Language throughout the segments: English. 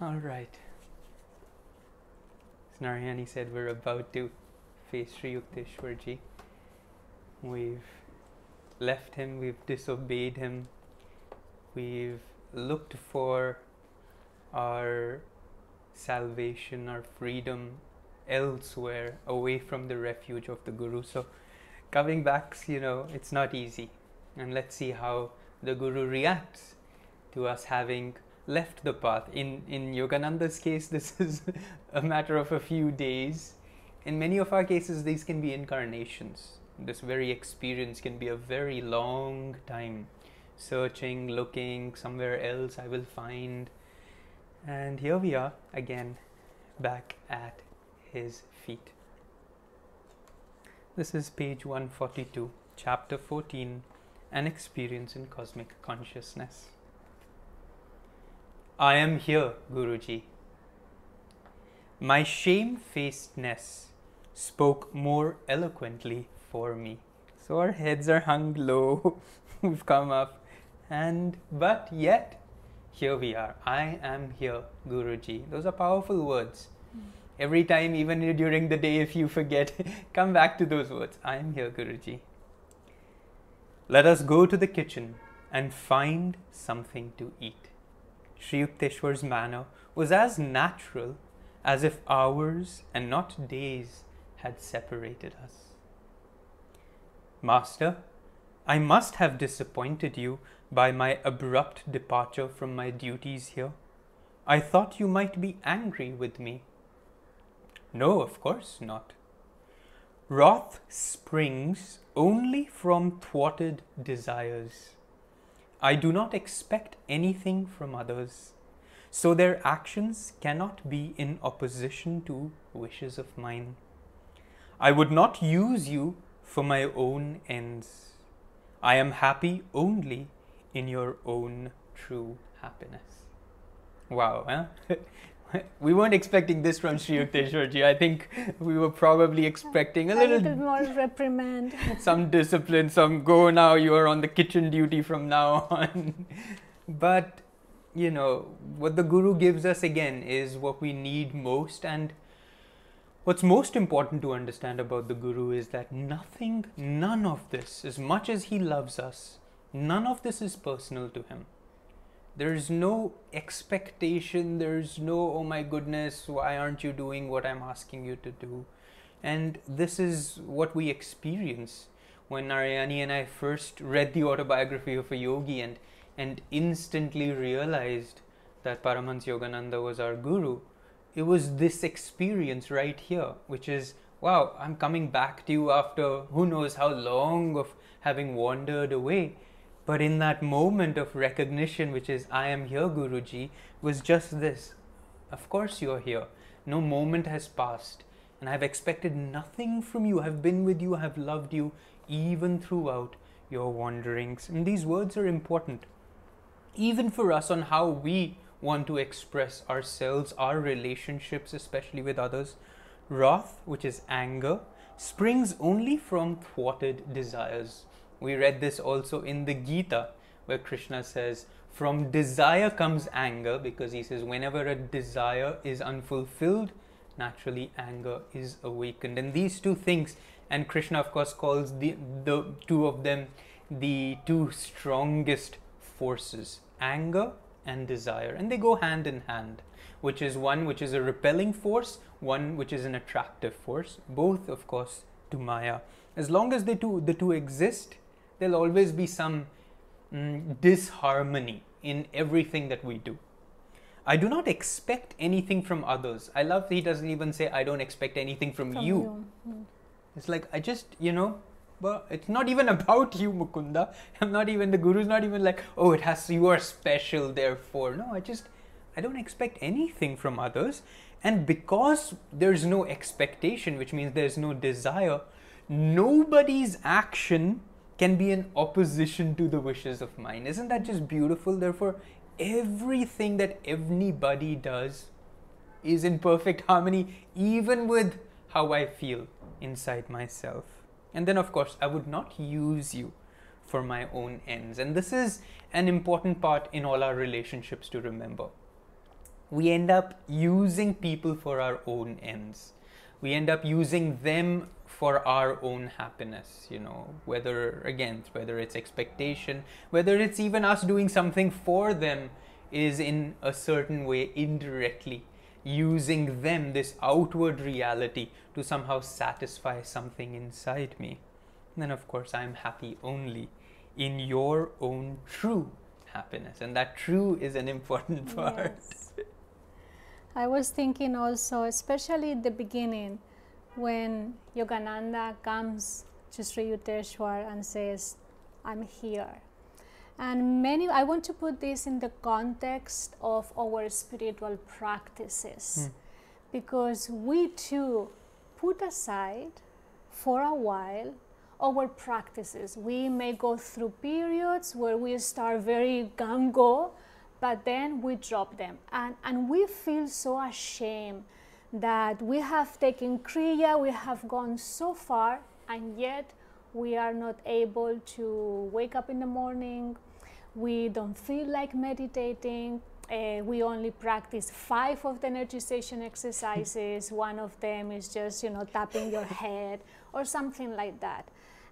All right. As Narayani said, we're about to face Sri Yukteswarji. We've left him, we've disobeyed him, we've looked for our salvation, our freedom elsewhere, away from the refuge of the Guru. So, coming back, you know, it's not easy. And let's see how the Guru reacts to us having left the path. In, in Yogananda's case, this is a matter of a few days. In many of our cases, these can be incarnations. This very experience can be a very long time. Searching, looking, somewhere else I will find. And here we are again, back at his feet. This is page 142, chapter 14 An Experience in Cosmic Consciousness. I am here, Guruji. My shamefacedness spoke more eloquently for me. So our heads are hung low, we've come up, and but yet here we are. I am here, Guruji. Those are powerful words. Hmm. Every time, even during the day, if you forget, come back to those words. I am here, Guruji. Let us go to the kitchen and find something to eat. Sri Yukteswar's manner was as natural as if hours and not days had separated us. Master, I must have disappointed you by my abrupt departure from my duties here. I thought you might be angry with me. No, of course not. Wrath springs only from thwarted desires. I do not expect anything from others, so their actions cannot be in opposition to wishes of mine. I would not use you for my own ends. I am happy only in your own true happiness. Wow, huh? we weren't expecting this from Sri Yukteswarji. I think we were probably expecting a, a little, little more reprimand. some discipline, some go now, you are on the kitchen duty from now on. but, you know, what the Guru gives us again is what we need most. And what's most important to understand about the Guru is that nothing, none of this, as much as he loves us, none of this is personal to him there's no expectation. There's no oh my goodness why aren't you doing what i'm asking you to do? And this is what we experience when narayani and i first read the autobiography of a yogi and and instantly realized that paramhans yogananda was our guru. It was this experience right here which is wow i'm coming back to you after who knows how long of having wandered away but in that moment of recognition, which is, I am here, Guruji, was just this. Of course, you're here. No moment has passed. And I've expected nothing from you. I've been with you, I've loved you, even throughout your wanderings. And these words are important, even for us, on how we want to express ourselves, our relationships, especially with others. Wrath, which is anger, springs only from thwarted desires. We read this also in the Gita, where Krishna says, From desire comes anger, because he says, whenever a desire is unfulfilled, naturally anger is awakened. And these two things, and Krishna, of course, calls the, the two of them the two strongest forces anger and desire. And they go hand in hand, which is one which is a repelling force, one which is an attractive force, both, of course, to Maya. As long as the two, the two exist, there'll always be some mm, disharmony in everything that we do. I do not expect anything from others. I love he doesn't even say, I don't expect anything from, From you. you. Mm. It's like, I just, you know, but it's not even about you, Mukunda. I'm not even, the Guru's not even like, oh, it has, you are special, therefore. No, I just, I don't expect anything from others. And because there's no expectation, which means there's no desire, nobody's action can be in opposition to the wishes of mine. Isn't that just beautiful? Therefore, everything that anybody does is in perfect harmony, even with how I feel inside myself. And then, of course, I would not use you for my own ends. And this is an important part in all our relationships to remember. we end up using people for our own ends. We end up using them for our own happiness, you know, whether, again, whether it's expectation, whether it's even us doing something for them, is in a certain way indirectly using them, this outward reality, to somehow satisfy something inside me. Then, of course, I'm happy only in your own true happiness. And that true is an important part. Yes. I was thinking also, especially at the beginning, when Yogananda comes to Sri Yukteswar and says, I'm here. And many, I want to put this in the context of our spiritual practices mm. because we too put aside for a while our practices. We may go through periods where we start very gung but then we drop them. And, and we feel so ashamed that we have taken Kriya, we have gone so far, and yet we are not able to wake up in the morning, we don't feel like meditating. Uh, we only practice five of the energization exercises. One of them is just, you know, tapping your head or something like that.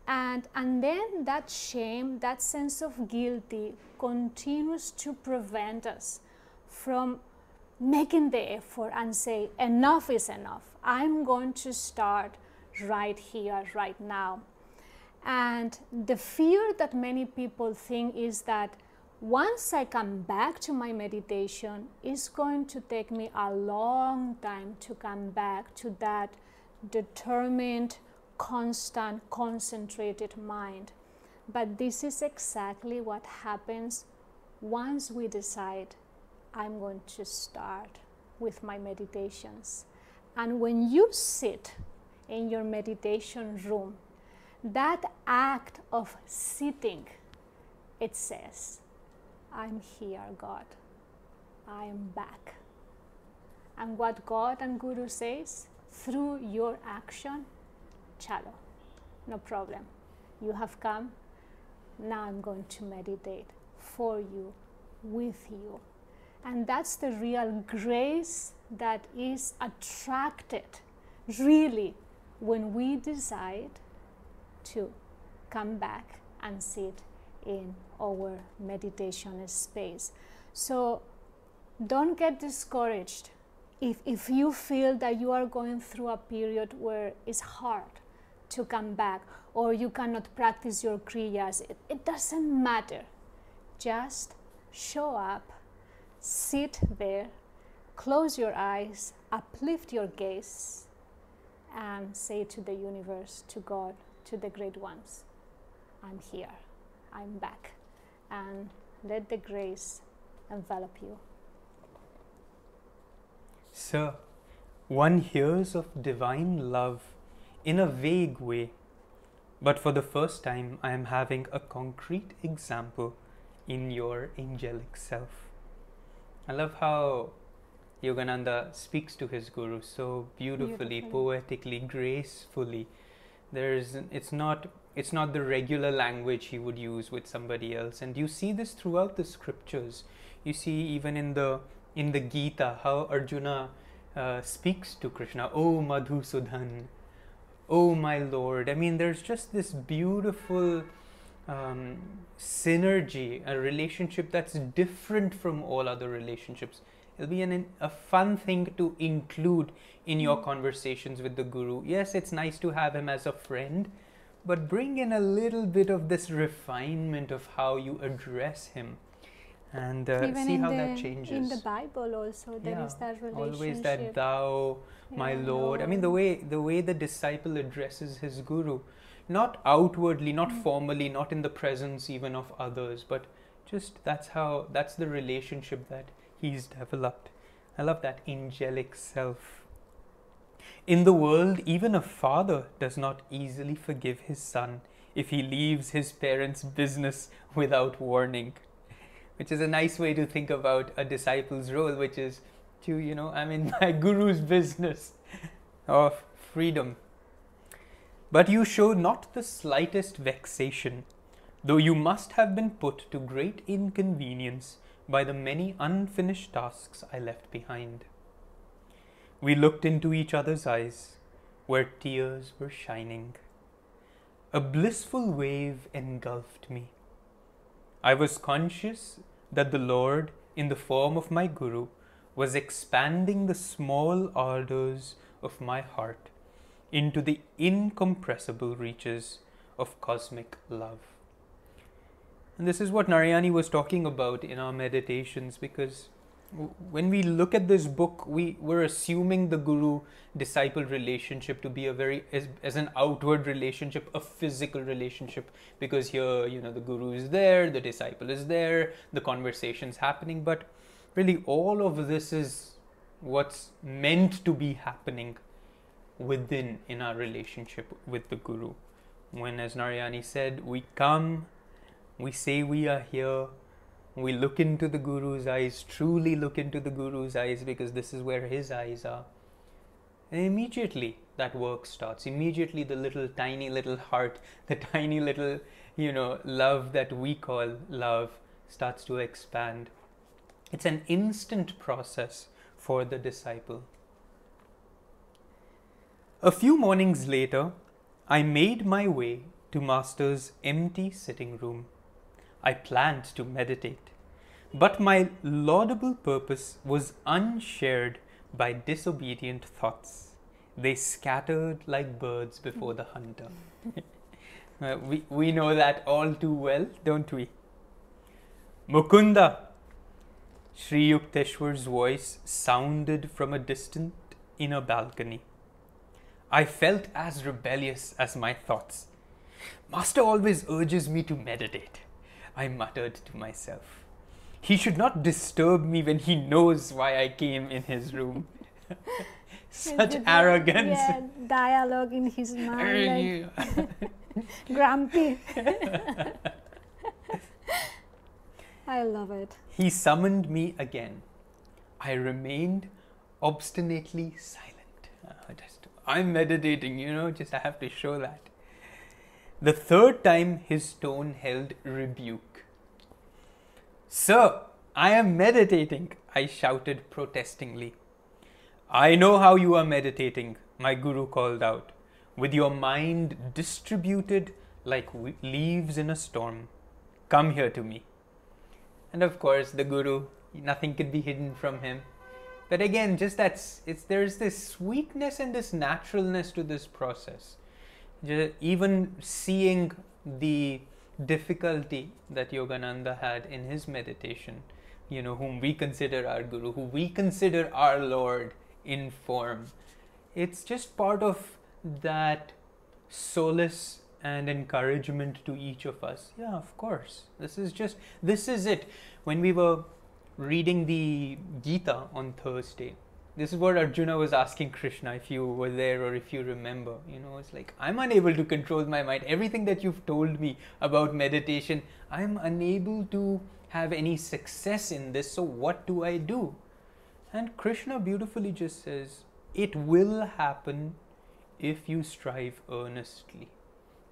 And, and then that shame, that sense of guilty continues to prevent us from making the effort and say, enough is enough. I'm going to start right here, right now. And the fear that many people think is that once I come back to my meditation, it's going to take me a long time to come back to that determined, constant, concentrated mind. But this is exactly what happens once we decide I'm going to start with my meditations. And when you sit in your meditation room, that act of sitting, it says, I'm here, God. I am back. And what God and Guru says, through your action, chalo, no problem. You have come, now I'm going to meditate for you, with you. And that's the real grace that is attracted, really, when we decide to come back and sit in our meditation space. So don't get discouraged if, if you feel that you are going through a period where it's hard to come back or you cannot practice your kriyas. It, it doesn't matter. Just show up, sit there, close your eyes, uplift your gaze, and say to the universe, to God, to the great ones, I'm here, I'm back, and let the grace envelop you. Sir, one hears of divine love in a vague way, but for the first time I am having a concrete example in your angelic self. I love how Yogananda speaks to his guru so beautifully, beautifully. poetically, gracefully. There's it's not it's not the regular language he would use with somebody else. And you see this throughout the scriptures. You see even in the in the gita how arjuna uh, speaks to krishna oh madhusudan oh my lord. I mean there's just this beautiful um, synergy a relationship that's different from all other relationships it'll be an, a fun thing to include in your conversations with the guru. Yes, it's nice to have him as a friend, but bring in a little bit of this refinement of how you address him and uh, see how the, that changes. In the Bible also there yeah, is that relationship. Always that thou, my yeah, Lord. Lord. I mean the way the way the disciple addresses his guru, not outwardly, not mm. formally, not in the presence even of others, but just that's how that's the relationship that he's developed. I love that angelic self. In the world, even a father does not easily forgive his son if he leaves his parents' business without warning, which is a nice way to think about a disciple's role, which is to, you know, I'm in my guru's business of freedom. But you show not the slightest vexation, though you must have been put to great inconvenience by the many unfinished tasks I left behind. We looked into each other's eyes, where tears were shining. A blissful wave engulfed me. I was conscious that the Lord, in the form of my Guru, was expanding the small ardors of my heart into the incompressible reaches of cosmic love. And this is what Narayani was talking about in our meditations because when we look at this book, we, we're assuming the guru disciple relationship to be a very, as, as an outward relationship, a physical relationship, because here, you know, the guru is there, the disciple is there, the conversation's happening, but really all of this is what's meant to be happening within in our relationship with the guru. When, as Narayani said, we come, we say we are here, we look into the Guru's eyes, truly look into the Guru's eyes because this is where his eyes are. And immediately that work starts. Immediately the little tiny little heart, the tiny little, you know, love that we call love starts to expand. It's an instant process for the disciple. A few mornings later, I made my way to Master's empty sitting room. I planned to meditate. But my laudable purpose was unshared by disobedient thoughts. They scattered like birds before the hunter. uh, we, we know that all too well, don't we? Mukunda! Sri Yukteswar's voice sounded from a distant inner balcony. I felt as rebellious as my thoughts. Master always urges me to meditate. I muttered to myself. He should not disturb me when he knows why I came in his room. Such arrogance. Yeah, dialogue in his mind. like, grumpy. I love it. He summoned me again. I remained obstinately silent. Uh, just, I'm meditating, you know, just I have to show that. The third time his tone held rebuke. Sir, I am meditating, I shouted protestingly. I know how you are meditating, my guru called out, with your mind distributed like leaves in a storm. Come here to me. And of course, the guru, nothing could be hidden from him. But again, just that's it's there's this sweetness and this naturalness to this process even seeing the difficulty that Yogananda had in his meditation, you know, whom we consider our Guru, who we consider our Lord in form, it's just part of that solace and encouragement to each of us. Yeah, of course. This is just, this is it. When we were reading the Gita on Thursday, this is what Arjuna was asking Krishna if you were there or if you remember. You know, it's like, I'm unable to control my mind. Everything that you've told me about meditation, I'm unable to have any success in this. So, what do I do? And Krishna beautifully just says, It will happen if you strive earnestly.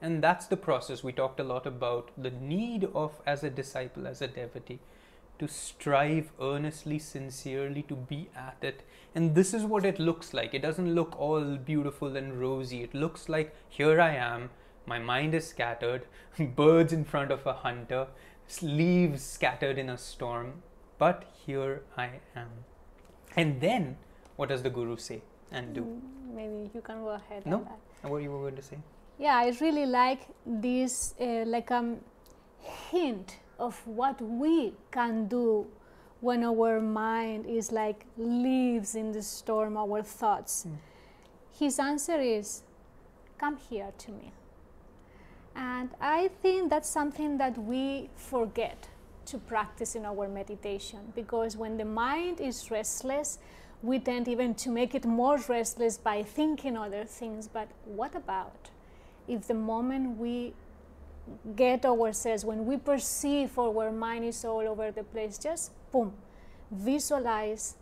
And that's the process. We talked a lot about the need of, as a disciple, as a devotee, to strive earnestly, sincerely to be at it. And this is what it looks like. It doesn't look all beautiful and rosy. It looks like here I am, my mind is scattered, birds in front of a hunter, leaves scattered in a storm, but here I am. And then what does the guru say and do? Mm, maybe you can go ahead. No, what you were going to say? Yeah, I really like this, uh, like a um, hint of what we can do when our mind is like leaves in the storm, our thoughts. Mm. His answer is, Come here to me. And I think that's something that we forget to practice in our meditation because when the mind is restless, we tend even to make it more restless by thinking other things. But what about if the moment we get ourselves, when we perceive our mind is all over the place, just boom, visualize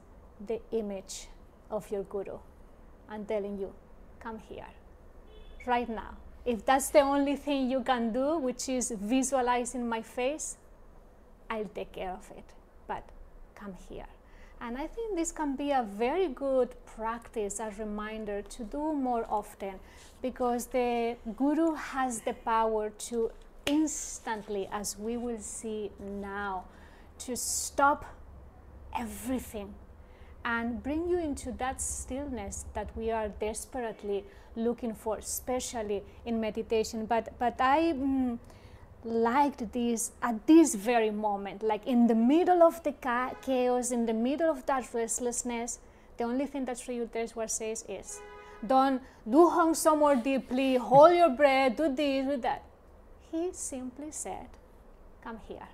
the image of your guru and telling you, come here, right now. If that's the only thing you can do, which is visualizing my face, I'll take care of it. But come here. And I think this can be a very good practice, a reminder to do more often because the Guru has the power to instantly, as we will see now, to stop everything and bring you into that stillness that we are desperately looking for, especially in meditation. But, but I mm, liked this at this very moment, like in the middle of the chaos, in the middle of that restlessness, the only thing that Sri Yukteswar says is, don't do hung somewhere deeply, hold your breath, do this, do that. He simply said, come here.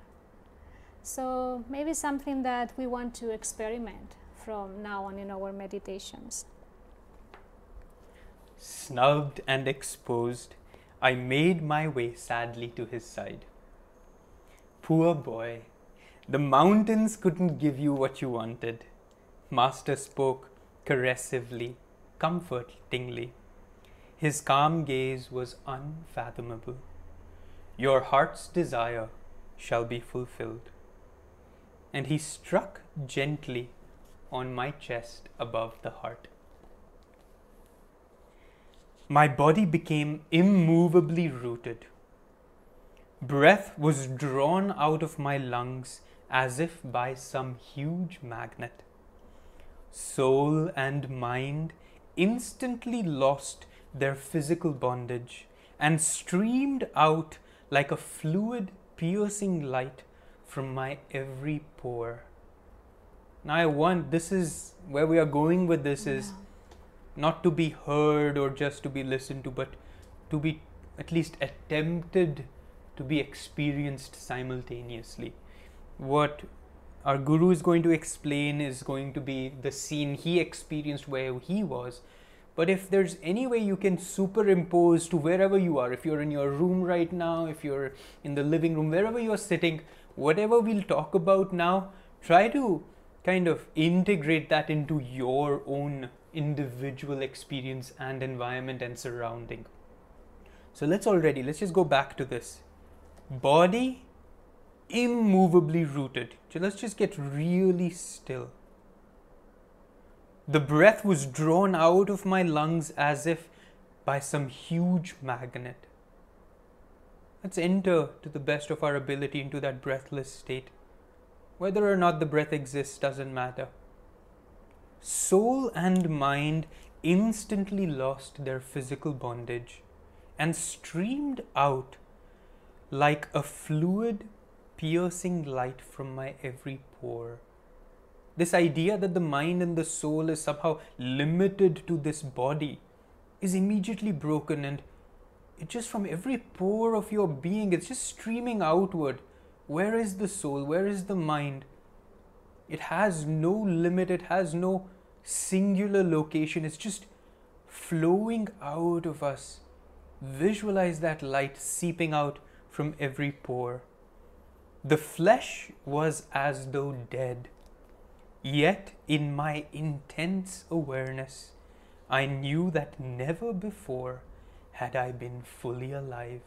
So maybe something that we want to experiment from now on in our meditations. Snubbed and exposed, I made my way sadly to his side. Poor boy, the mountains couldn't give you what you wanted. Master spoke caressively, comfortingly. His calm gaze was unfathomable. Your heart's desire shall be fulfilled. And he struck gently on my chest above the heart. My body became immovably rooted. Breath was drawn out of my lungs as if by some huge magnet. Soul and mind instantly lost their physical bondage and streamed out like a fluid piercing light from my every pore. Now, I want this is where we are going with this yeah. is not to be heard or just to be listened to, but to be at least attempted to be experienced simultaneously. What our guru is going to explain is going to be the scene he experienced where he was. But if there's any way you can superimpose to wherever you are, if you're in your room right now, if you're in the living room, wherever you're sitting, whatever we'll talk about now, try to kind of integrate that into your own individual experience and environment and surrounding. So let's already, let's just go back to this. Body immovably rooted. So let's just get really still. The breath was drawn out of my lungs as if by some huge magnet. Let's enter to the best of our ability into that breathless state. Whether or not the breath exists doesn't matter. Soul and mind instantly lost their physical bondage and streamed out like a fluid piercing light from my every pore. This idea that the mind and the soul is somehow limited to this body is immediately broken and it just from every pore of your being, it's just streaming outward where is the soul? Where is the mind? It has no limit, it has no singular location, it's just flowing out of us. Visualize that light seeping out from every pore. The flesh was as though dead, yet in my intense awareness, I knew that never before had I been fully alive.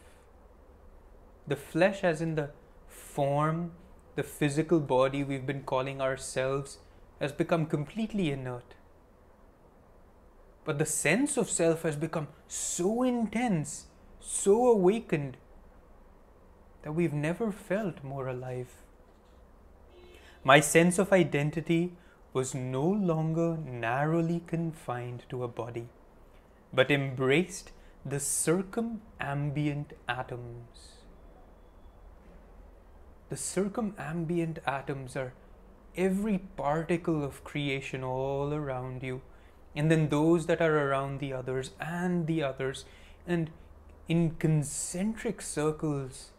The flesh, as in the form, the physical body we've been calling ourselves, has become completely inert. But the sense of self has become so intense, so awakened, that we've never felt more alive. My sense of identity was no longer narrowly confined to a body, but embraced the circumambient atoms the circumambient atoms are every particle of creation all around you, and then those that are around the others and the others, and in concentric circles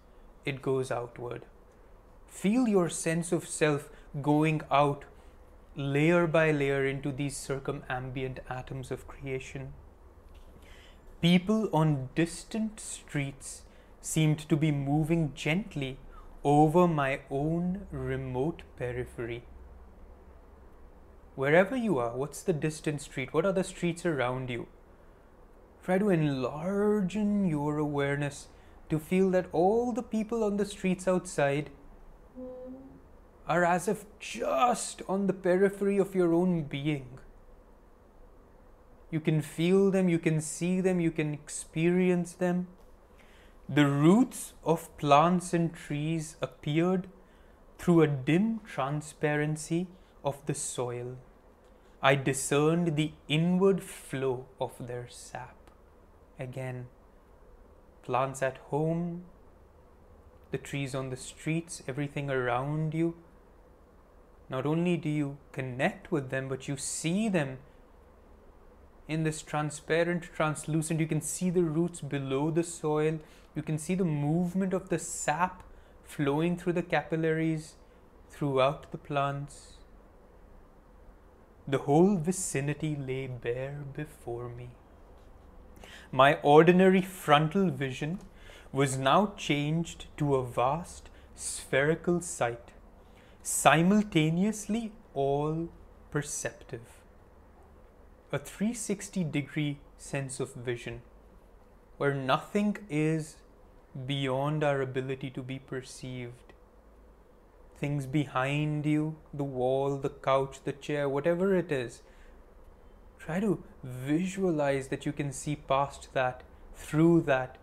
it goes outward. Feel your sense of self going out layer by layer into these circumambient atoms of creation. People on distant streets seemed to be moving gently over my own remote periphery. Wherever you are, what's the distant street? What are the streets around you? Try to enlarge in your awareness to feel that all the people on the streets outside are as if just on the periphery of your own being. You can feel them, you can see them, you can experience them. The roots of plants and trees appeared through a dim transparency of the soil. I discerned the inward flow of their sap. Again, plants at home, the trees on the streets, everything around you. Not only do you connect with them, but you see them in this transparent, translucent. You can see the roots below the soil. You can see the movement of the sap flowing through the capillaries throughout the plants. The whole vicinity lay bare before me. My ordinary frontal vision was now changed to a vast spherical sight, simultaneously all perceptive. A 360 degree sense of vision, where nothing is beyond our ability to be perceived. Things behind you, the wall, the couch, the chair, whatever it is, try to visualize that you can see past that, through that,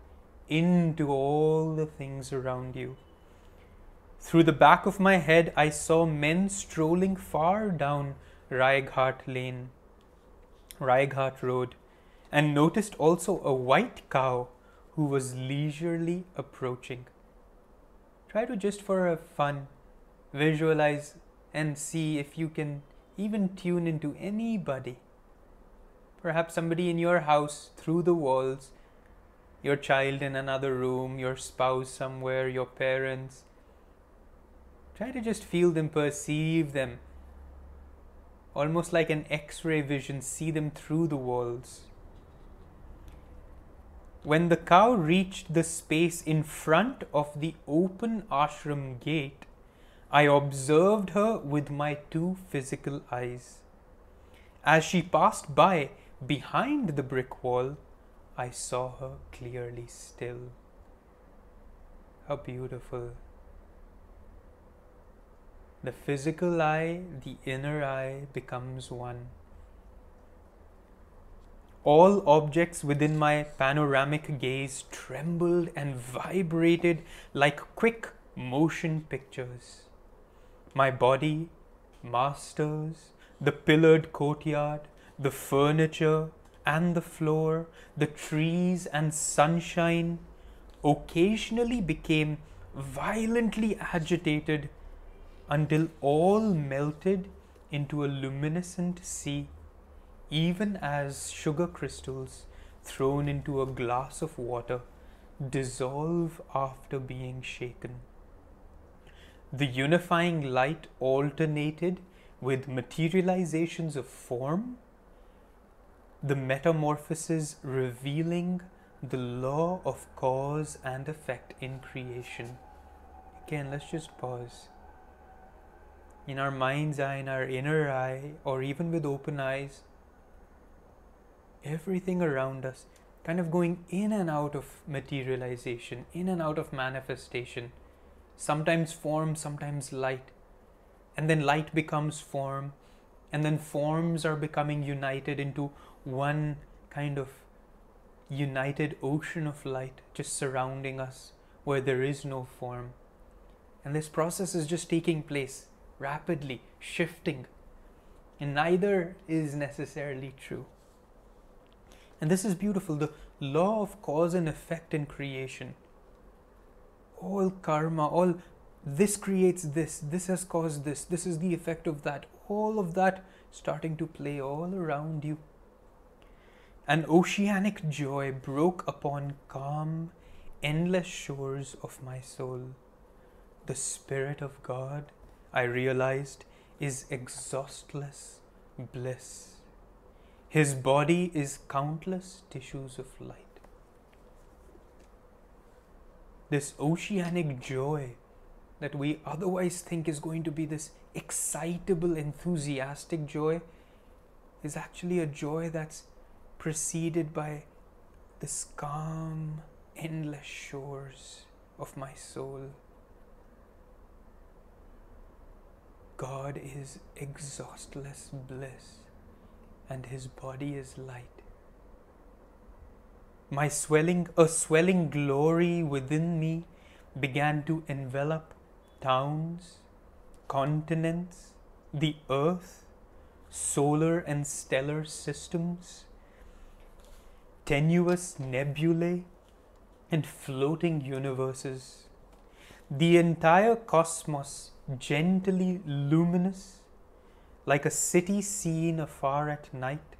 into all the things around you. Through the back of my head, I saw men strolling far down Rai Ghat Lane, Rai Ghat Road, and noticed also a white cow who was leisurely approaching. Try to just for a fun visualize and see if you can even tune into anybody. Perhaps somebody in your house through the walls your child in another room, your spouse somewhere, your parents. Try to just feel them, perceive them, almost like an x ray vision, see them through the walls. When the cow reached the space in front of the open ashram gate, I observed her with my two physical eyes. As she passed by behind the brick wall, I saw her clearly still. How beautiful. The physical eye, the inner eye becomes one. All objects within my panoramic gaze trembled and vibrated like quick motion pictures. My body, masters, the pillared courtyard, the furniture, and the floor, the trees and sunshine occasionally became violently agitated until all melted into a luminescent sea, even as sugar crystals thrown into a glass of water dissolve after being shaken. The unifying light alternated with materializations of form the metamorphosis revealing the law of cause and effect in creation. Again, let's just pause. In our mind's eye, in our inner eye, or even with open eyes, everything around us kind of going in and out of materialization, in and out of manifestation. Sometimes form, sometimes light. And then light becomes form, and then forms are becoming united into one kind of united ocean of light just surrounding us where there is no form. And this process is just taking place rapidly, shifting. And neither is necessarily true. And this is beautiful the law of cause and effect in creation. All karma, all this creates this, this has caused this, this is the effect of that, all of that starting to play all around you. An oceanic joy broke upon calm, endless shores of my soul. The Spirit of God, I realized, is exhaustless bliss. His body is countless tissues of light. This oceanic joy that we otherwise think is going to be this excitable, enthusiastic joy is actually a joy that's preceded by this calm, endless shores of my soul. God is exhaustless bliss, and his body is light. My swelling, a swelling glory within me began to envelop towns, continents, the earth, solar and stellar systems, tenuous nebulae, and floating universes. The entire cosmos gently luminous, like a city seen afar at night,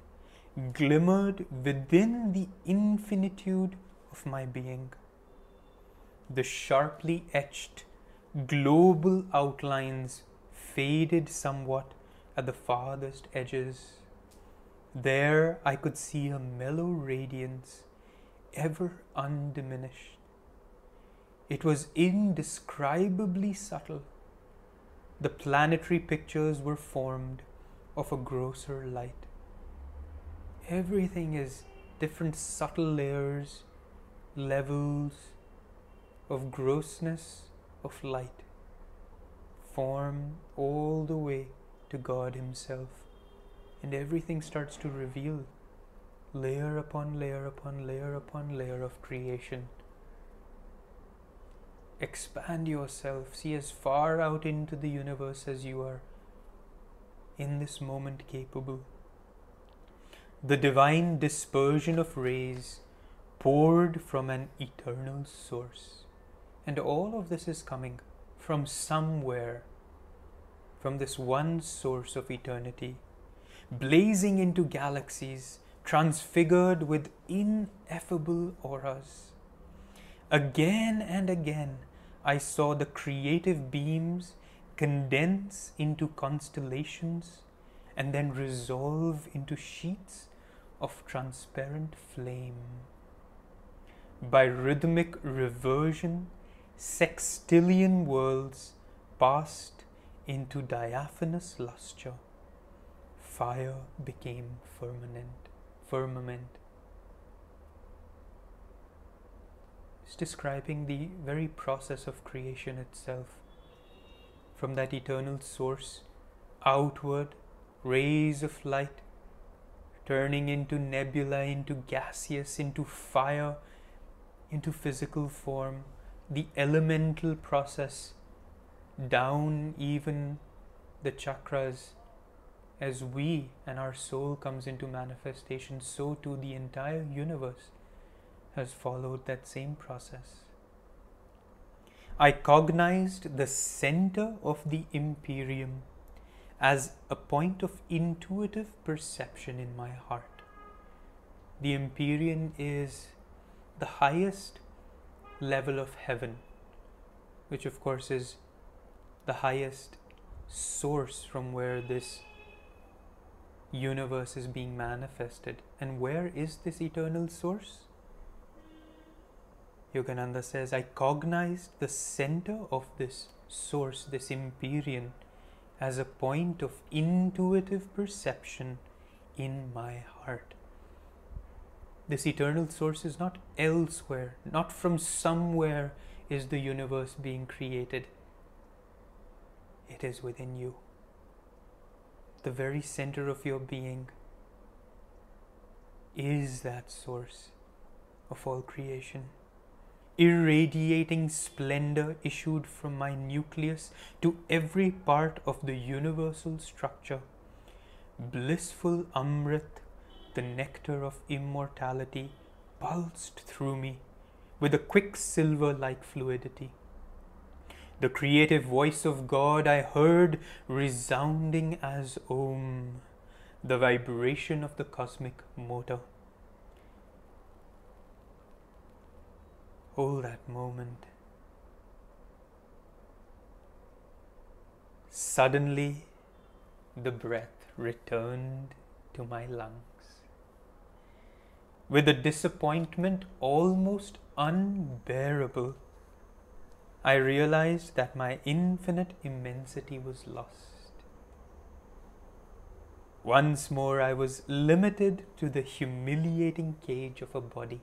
glimmered within the infinitude of my being. The sharply etched global outlines faded somewhat at the farthest edges. There I could see a mellow radiance, ever undiminished. It was indescribably subtle. The planetary pictures were formed of a grosser light. Everything is different subtle layers, levels of grossness of light, form all the way to God Himself. And everything starts to reveal layer upon layer upon layer upon layer of creation. Expand yourself, see as far out into the universe as you are in this moment capable. The divine dispersion of rays poured from an eternal source. And all of this is coming from somewhere, from this one source of eternity, blazing into galaxies, transfigured with ineffable auras. Again and again, I saw the creative beams condense into constellations and then resolve into sheets of transparent flame. By rhythmic reversion, sextillion worlds passed into diaphanous lustre. Fire became firmament. Firmament. It's describing the very process of creation itself. From that eternal source, outward, rays of light, turning into nebula, into gaseous, into fire, into physical form, the elemental process down even the chakras. As we and our soul comes into manifestation so too the entire universe has followed that same process i cognized the center of the empyrean as a point of intuitive perception in my heart the empyrean is the highest level of heaven, which of course is the highest source from where this universe is being manifested. And where is this eternal source? Yogananda says, I cognized the center of this source, this empyrean, as a point of intuitive perception in my heart. This eternal source is not elsewhere, not from somewhere is the universe being created. It is within you, the very center of your being is that source of all creation. Irradiating splendor issued from my nucleus to every part of the universal structure. Blissful Amrit the nectar of immortality pulsed through me with a quicksilver like fluidity. The creative voice of God I heard resounding as Om, the vibration of the cosmic motor. Oh, that moment. Suddenly, the breath returned to my lungs with a disappointment almost unbearable, I realized that my infinite immensity was lost. Once more, I was limited to the humiliating cage of a body.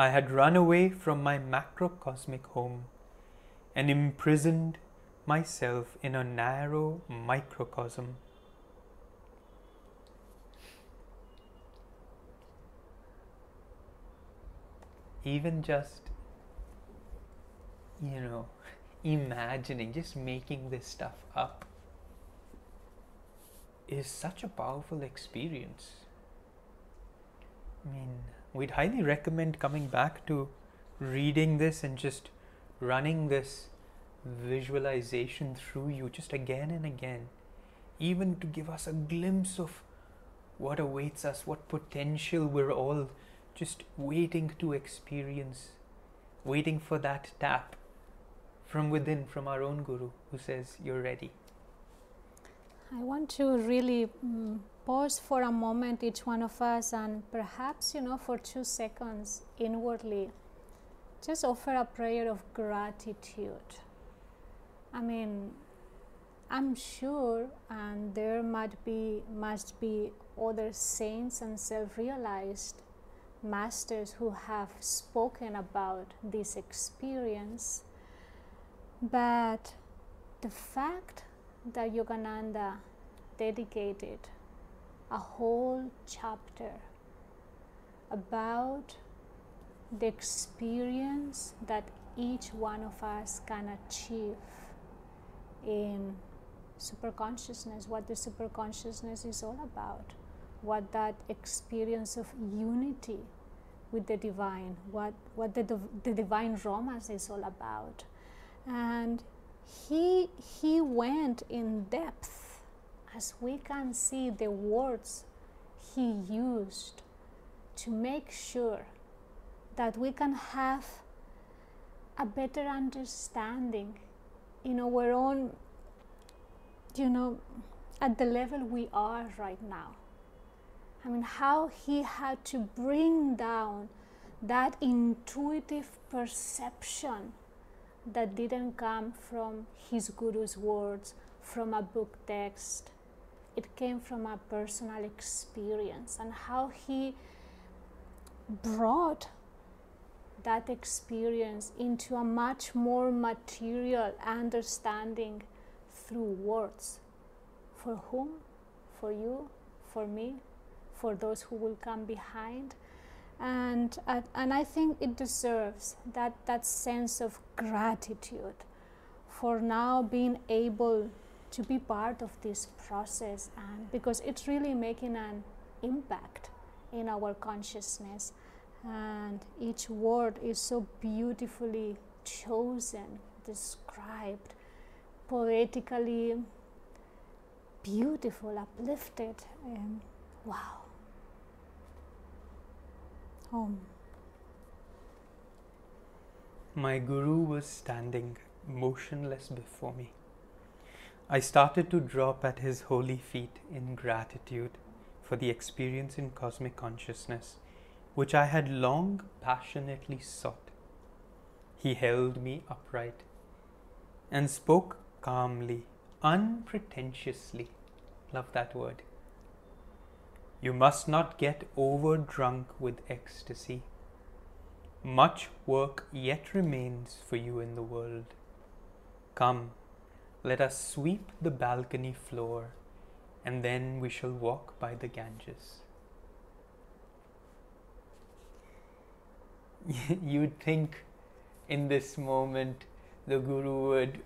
I had run away from my macrocosmic home and imprisoned myself in a narrow microcosm. Even just, you know, imagining, just making this stuff up is such a powerful experience. I mean, we'd highly recommend coming back to reading this and just running this visualization through you just again and again, even to give us a glimpse of what awaits us, what potential we're all just waiting to experience, waiting for that tap from within, from our own Guru who says, You're ready. I want to really mm, pause for a moment, each one of us, and perhaps, you know, for two seconds inwardly, just offer a prayer of gratitude. I mean, I'm sure, and there might be must be other saints and self-realized masters who have spoken about this experience, but the fact that Yogananda dedicated a whole chapter about the experience that each one of us can achieve in superconsciousness, what the superconsciousness is all about, what that experience of unity with the divine, what, what the, the divine romance is all about. And he, he went in depth as we can see the words he used to make sure that we can have a better understanding in our own, you know, at the level we are right now. I mean, how he had to bring down that intuitive perception that didn't come from his guru's words, from a book text. It came from a personal experience, and how he brought that experience into a much more material understanding through words. For whom? For you, for me, for those who will come behind and uh, and I think it deserves that that sense of gratitude for now being able to be part of this process and because it's really making an impact in our consciousness. And each word is so beautifully chosen described poetically beautiful uplifted and wow home. My Guru was standing motionless before me. I started to drop at his holy feet in gratitude for the experience in cosmic consciousness which I had long passionately sought. He held me upright and spoke calmly, unpretentiously. Love that word. You must not get over drunk with ecstasy. Much work yet remains for you in the world. Come, let us sweep the balcony floor, and then we shall walk by the Ganges. You'd think in this moment the Guru would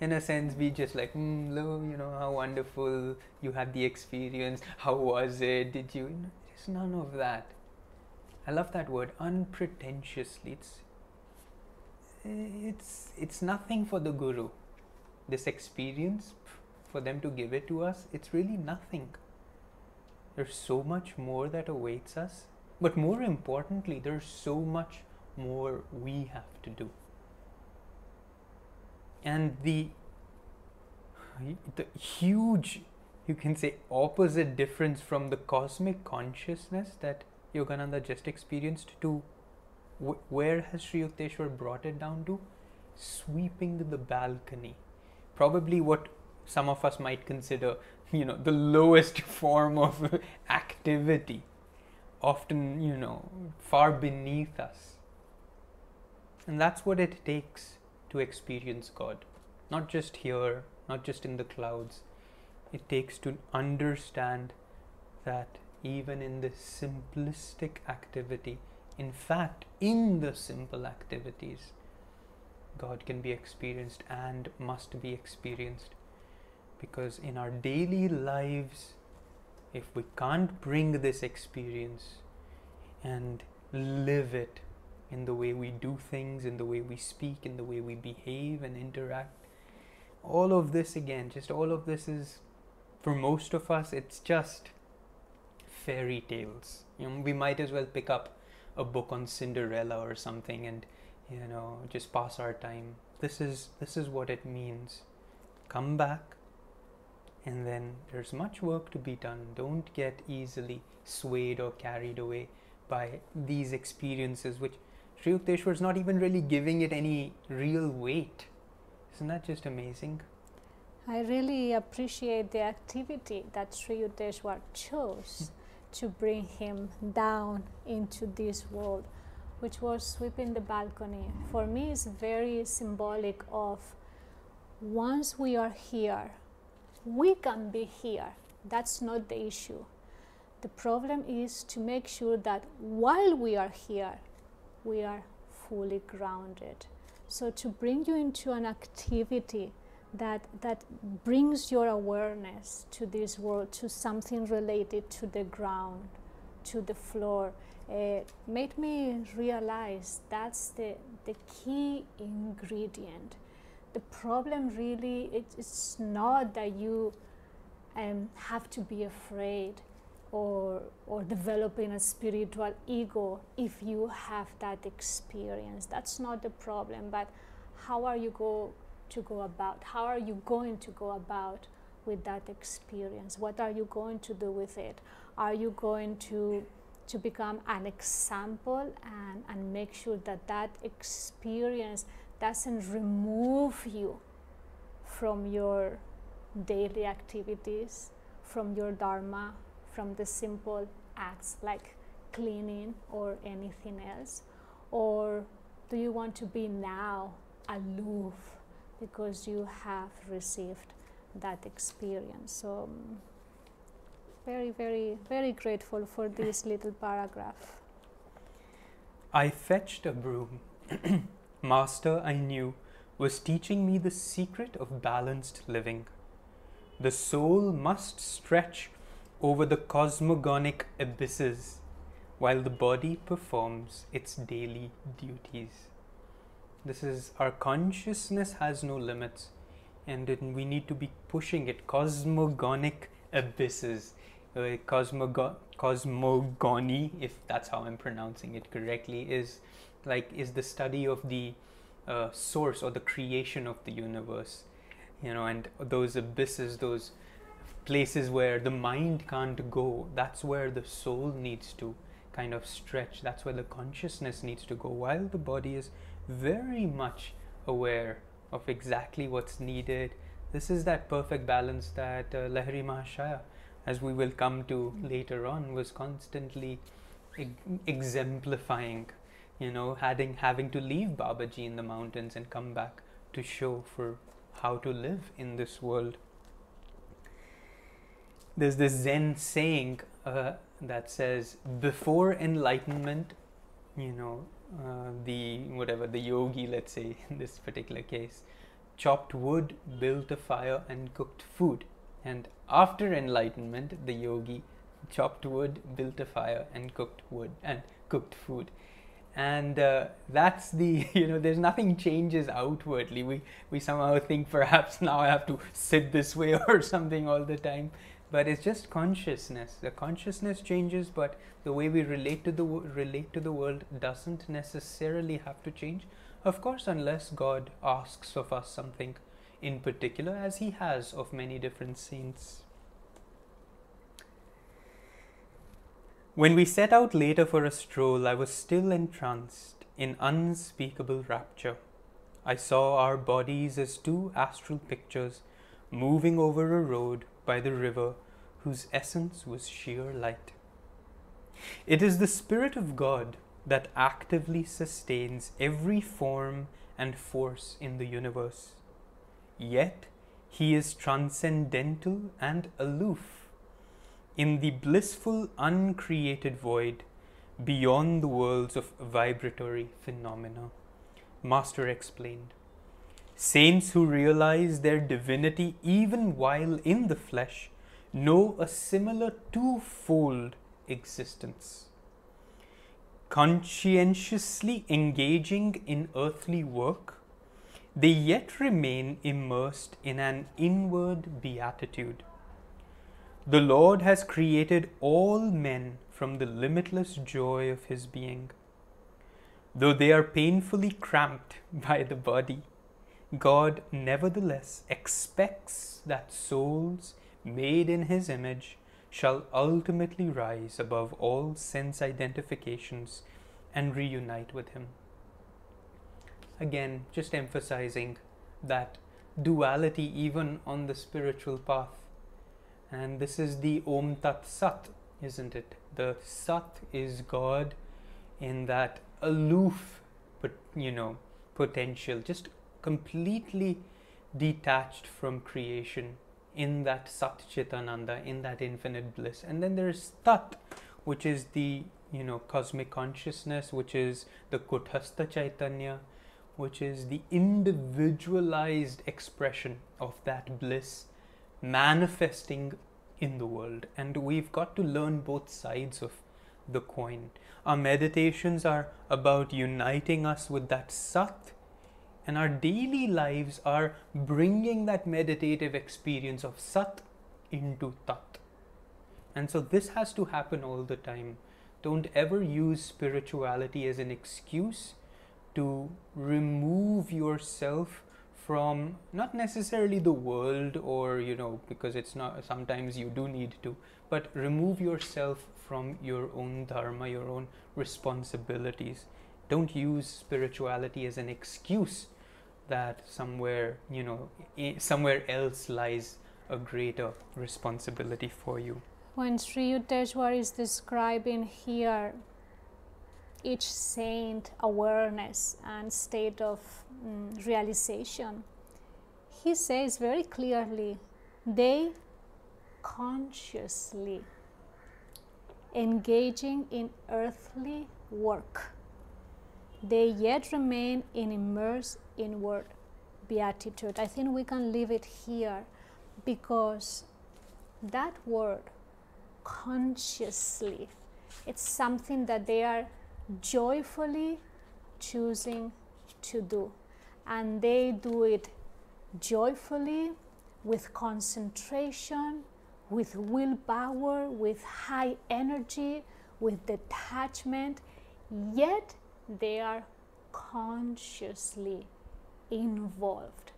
in a sense be just like mm, lo, you know how wonderful you had the experience. How was it? Did you it's none of that. I love that word unpretentiously. It's it's it's nothing for the guru. This experience for them to give it to us it's really nothing. There's so much more that awaits us but more importantly there's so much more we have to do and the the huge you can say opposite difference from the cosmic consciousness that Yogananda just experienced to wh- where has Sri Yukteswar brought it down to? Sweeping the balcony. Probably what some of us might consider, you know, the lowest form of activity. Often, you know, far beneath us. And that's what it takes to experience God. not just here, not just in the clouds. It takes to understand that even in the simplistic activity, in fact, in the simple activities, God can be experienced and must be experienced. Because in our daily lives, if we can't bring this experience and live it in the way we do things, in the way we speak, in the way we behave and interact, all of this again, just all of this is, for most of us, it's just fairy tales. You know, we might as well pick up a book on Cinderella or something and you know just pass our time. This is this is what it means. Come back and then there's much work to be done. Don't get easily swayed or carried away by these experiences which Sri Yukteswar is not even really giving it any real weight. Isn't that just amazing? I really appreciate the activity that Sri Yukteswar chose hmm. to bring him down into this world, which was sweeping the balcony. For me, it's very symbolic of once we are here, we can be here. That's not the issue. The problem is to make sure that while we are here, we are fully grounded. So, to bring you into an activity that that brings your awareness to this world to something related to the ground to the floor uh, made me realize that's the the key ingredient the problem really it, it's not that you um, have to be afraid or or developing a spiritual ego if you have that experience that's not the problem but how are you go to go about? How are you going to go about with that experience? What are you going to do with it? Are you going to to become an example and, and make sure that that experience doesn't remove you from your daily activities, from your dharma, from the simple acts like cleaning or anything else? Or do you want to be now aloof because you have received that experience. So, um, very, very, very grateful for this little paragraph. I fetched a broom. Master, I knew, was teaching me the secret of balanced living. The soul must stretch over the cosmogonic abysses while the body performs its daily duties. This is our consciousness has no limits, and we need to be pushing it. Cosmogonic abysses, uh, cosmogo- cosmogony, if that's how I'm pronouncing it correctly, is like is the study of the uh, source or the creation of the universe, you know, and those abysses, those places where the mind can't go. That's where the soul needs to kind of stretch. That's where the consciousness needs to go, while the body is very much aware of exactly what's needed. This is that perfect balance that uh, Lahiri Mahashaya, as we will come to later on, was constantly exemplifying. You know, having having to leave Babaji in the mountains and come back to show for how to live in this world. There's this Zen saying uh, that says, "Before enlightenment, you know, uh, the whatever the yogi, let's say in this particular case, chopped wood, built a fire, and cooked food. And after enlightenment, the yogi chopped wood, built a fire, and cooked wood and cooked food. And uh, that's the you know there's nothing changes outwardly. We we somehow think perhaps now I have to sit this way or something all the time but it's just consciousness. The consciousness changes but the way we relate to the relate to the world doesn't necessarily have to change. Of course unless god asks of us something in particular as he has of many different saints. When we set out later for a stroll i was still entranced in unspeakable rapture. I saw our bodies as two astral pictures moving over a road by the river whose essence was sheer light. It is the Spirit of God that actively sustains every form and force in the universe. yet he is transcendental and aloof. In the blissful, uncreated void, beyond the worlds of vibratory phenomena, Master explained. Saints who realize their divinity even while in the flesh know a similar twofold existence. Conscientiously engaging in earthly work, they yet remain immersed in an inward beatitude. The Lord has created all men from the limitless joy of His being. Though they are painfully cramped by the body, God nevertheless expects that souls made in His image shall ultimately rise above all sense identifications and reunite with Him. Again, just emphasizing that duality even on the spiritual path. And this is the Om Tat Sat, isn't it? The Sat is God in that aloof, but you know, potential, just completely detached from creation in that Sat Chitananda, in that infinite bliss. And then there's Tat, which is the you know cosmic consciousness, which is the Kuthastha Chaitanya, which is the individualized expression of that bliss manifesting in the world. And we've got to learn both sides of the coin. Our meditations are about uniting us with that Sat and our daily lives are bringing that meditative experience of Sat into Tat. And so this has to happen all the time. Don't ever use spirituality as an excuse to remove yourself from not necessarily the world or you know because it's not sometimes you do need to but remove yourself from your own dharma your own responsibilities don't use spirituality as an excuse that somewhere you know somewhere else lies a greater responsibility for you. When sri yukteswar is describing here each saint awareness and state of um, realization he says very clearly they consciously engaging in earthly work they yet remain in immersed inward beatitude. I think we can leave it here because that word, consciously, it's something that they are joyfully choosing to do. And they do it joyfully, with concentration, with willpower, with high energy, with detachment, yet they are consciously involved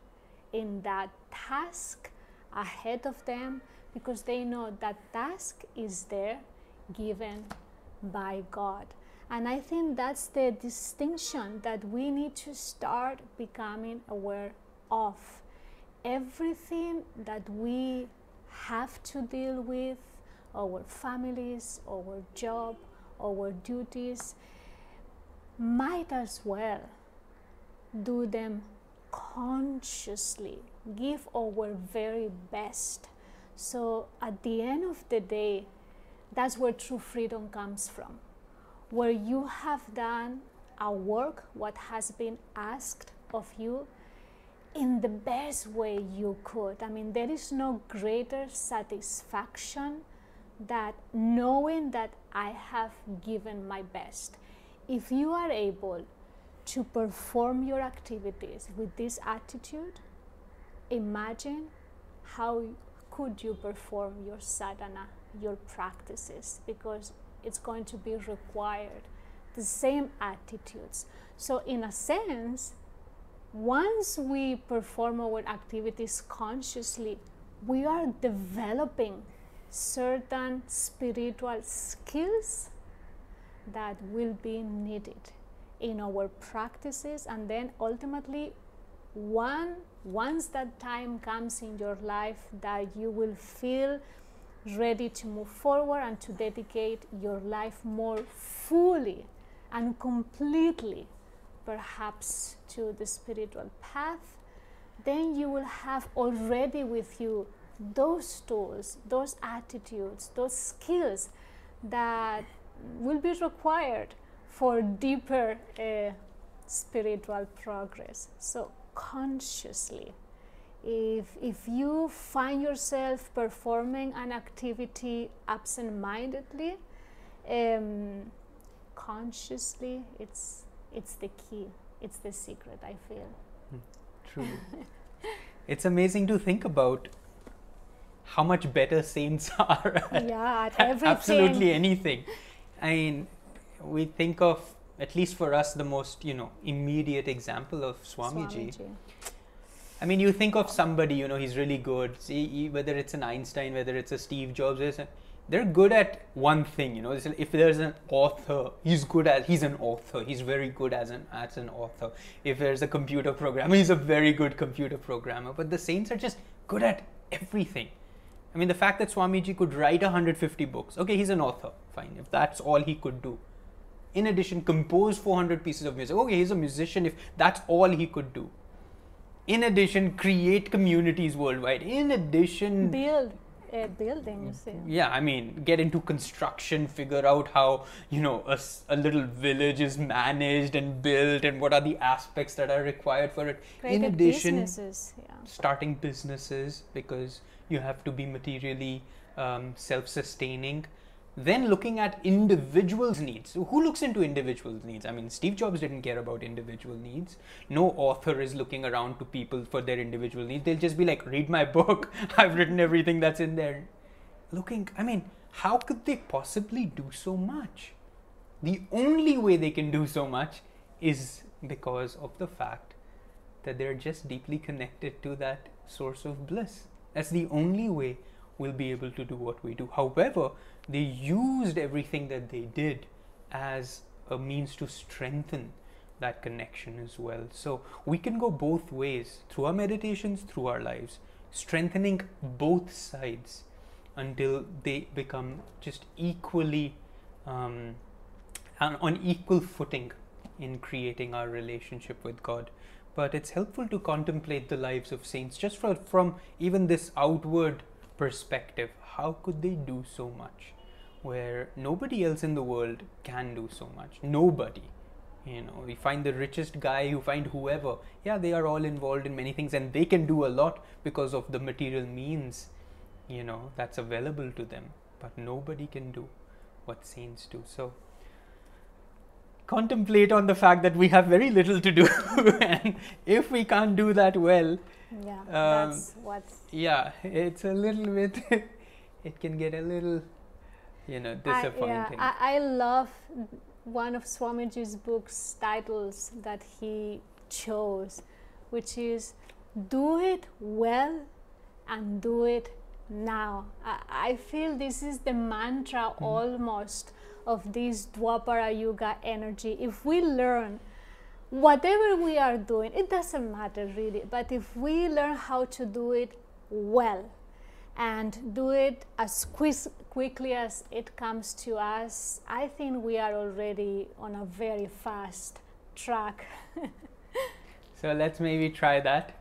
in that task ahead of them because they know that task is there given by God. And I think that's the distinction that we need to start becoming aware of. Everything that we have to deal with, our families, our job, our duties, might as well do them consciously, give our very best. So at the end of the day, that's where true freedom comes from. Where you have done a work, what has been asked of you, in the best way you could. I mean, there is no greater satisfaction that knowing that I have given my best. If you are able to perform your activities with this attitude, imagine how could you perform your sadhana, your practices, because it's going to be required the same attitudes. So, in a sense, once we perform our activities consciously, we are developing certain spiritual skills that will be needed in our practices. And then ultimately one once that time comes in your life that you will feel ready to move forward and to dedicate your life more fully and completely perhaps to the spiritual path then you will have already with you those tools, those attitudes, those skills that will be required for deeper uh, spiritual progress. So, consciously, if, if you find yourself performing an activity absent mindedly, um, consciously, it's, it's the key, it's the secret, I feel. True. it's amazing to think about how much better saints are at, yeah, at at absolutely anything. I mean, we think of at least for us the most you know immediate example of Swamiji. Swamiji. I mean, you think of somebody you know he's really good. See, he- whether it's an Einstein, whether it's a Steve Jobs, they're good at one thing. You know, if there's an author, he's good at. He's an author. He's very good as an as an author. If there's a computer programmer, he's a very good computer programmer. But the saints are just good at everything. I mean, the fact that Swamiji could write 150 books, okay, he's an author, fine, if that's all he could do. In addition, compose 400 pieces of music, okay, he's a musician, if that's all he could do. In addition, create communities worldwide. In addition, Build uh, buildings. yeah. yeah, I mean, get into construction, figure out how, you know, a, a little village is managed and built and what are the aspects that are required for it. In addition, businesses. Yeah. starting businesses because you have to be materially um, self-sustaining. Then looking at individuals needs. Who looks into individuals needs? I mean steve jobs didn't care about individual needs. No author is looking around to people for their individual needs. They'll just be like read my book. I've written everything that's in there. Looking i mean how could they possibly do so much? The only way they can do so much is because of the fact that they're just deeply connected to that source of bliss. That's the only way we'll be able to do what we do. However, they used everything that they did as a means to strengthen that connection as well. So we can go both ways through our meditations, through our lives, strengthening both sides until they become just equally um, on on equal footing in creating our relationship with God. But it's helpful to contemplate the lives of saints just for, from even this outward perspective. How could they do so much where nobody else in the world can do so much? Nobody. You know, you find the richest guy, you find whoever. Yeah, they are all involved in many things and they can do a lot because of the material means, you know, that's available to them. But nobody can do what saints do. So, contemplate on the fact that we have very little to do and if we can't do that well Yeah. Um, that's what. yeah it's a little bit it can get a little you know I, yeah, disappointing I, I love one of Swamiji's books titles that he chose, which is "Do it well and do it now." I, I feel this is the mantra Mm-hmm. almost of this Dwapara Yuga energy. If we learn whatever we are doing, it doesn't matter really, but if we learn how to do it well and do it as quiz- quickly as it comes to us, I think we are already on a very fast track. so let's maybe try that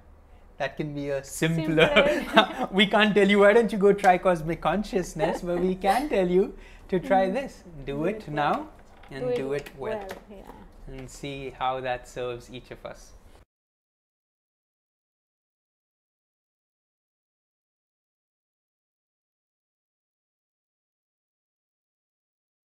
that can be a simpler Simpler. we can't tell you why don't you go try cosmic consciousness but we can tell you to try this. Do, Do it, it now and do it, well, yeah. and see how that serves each of us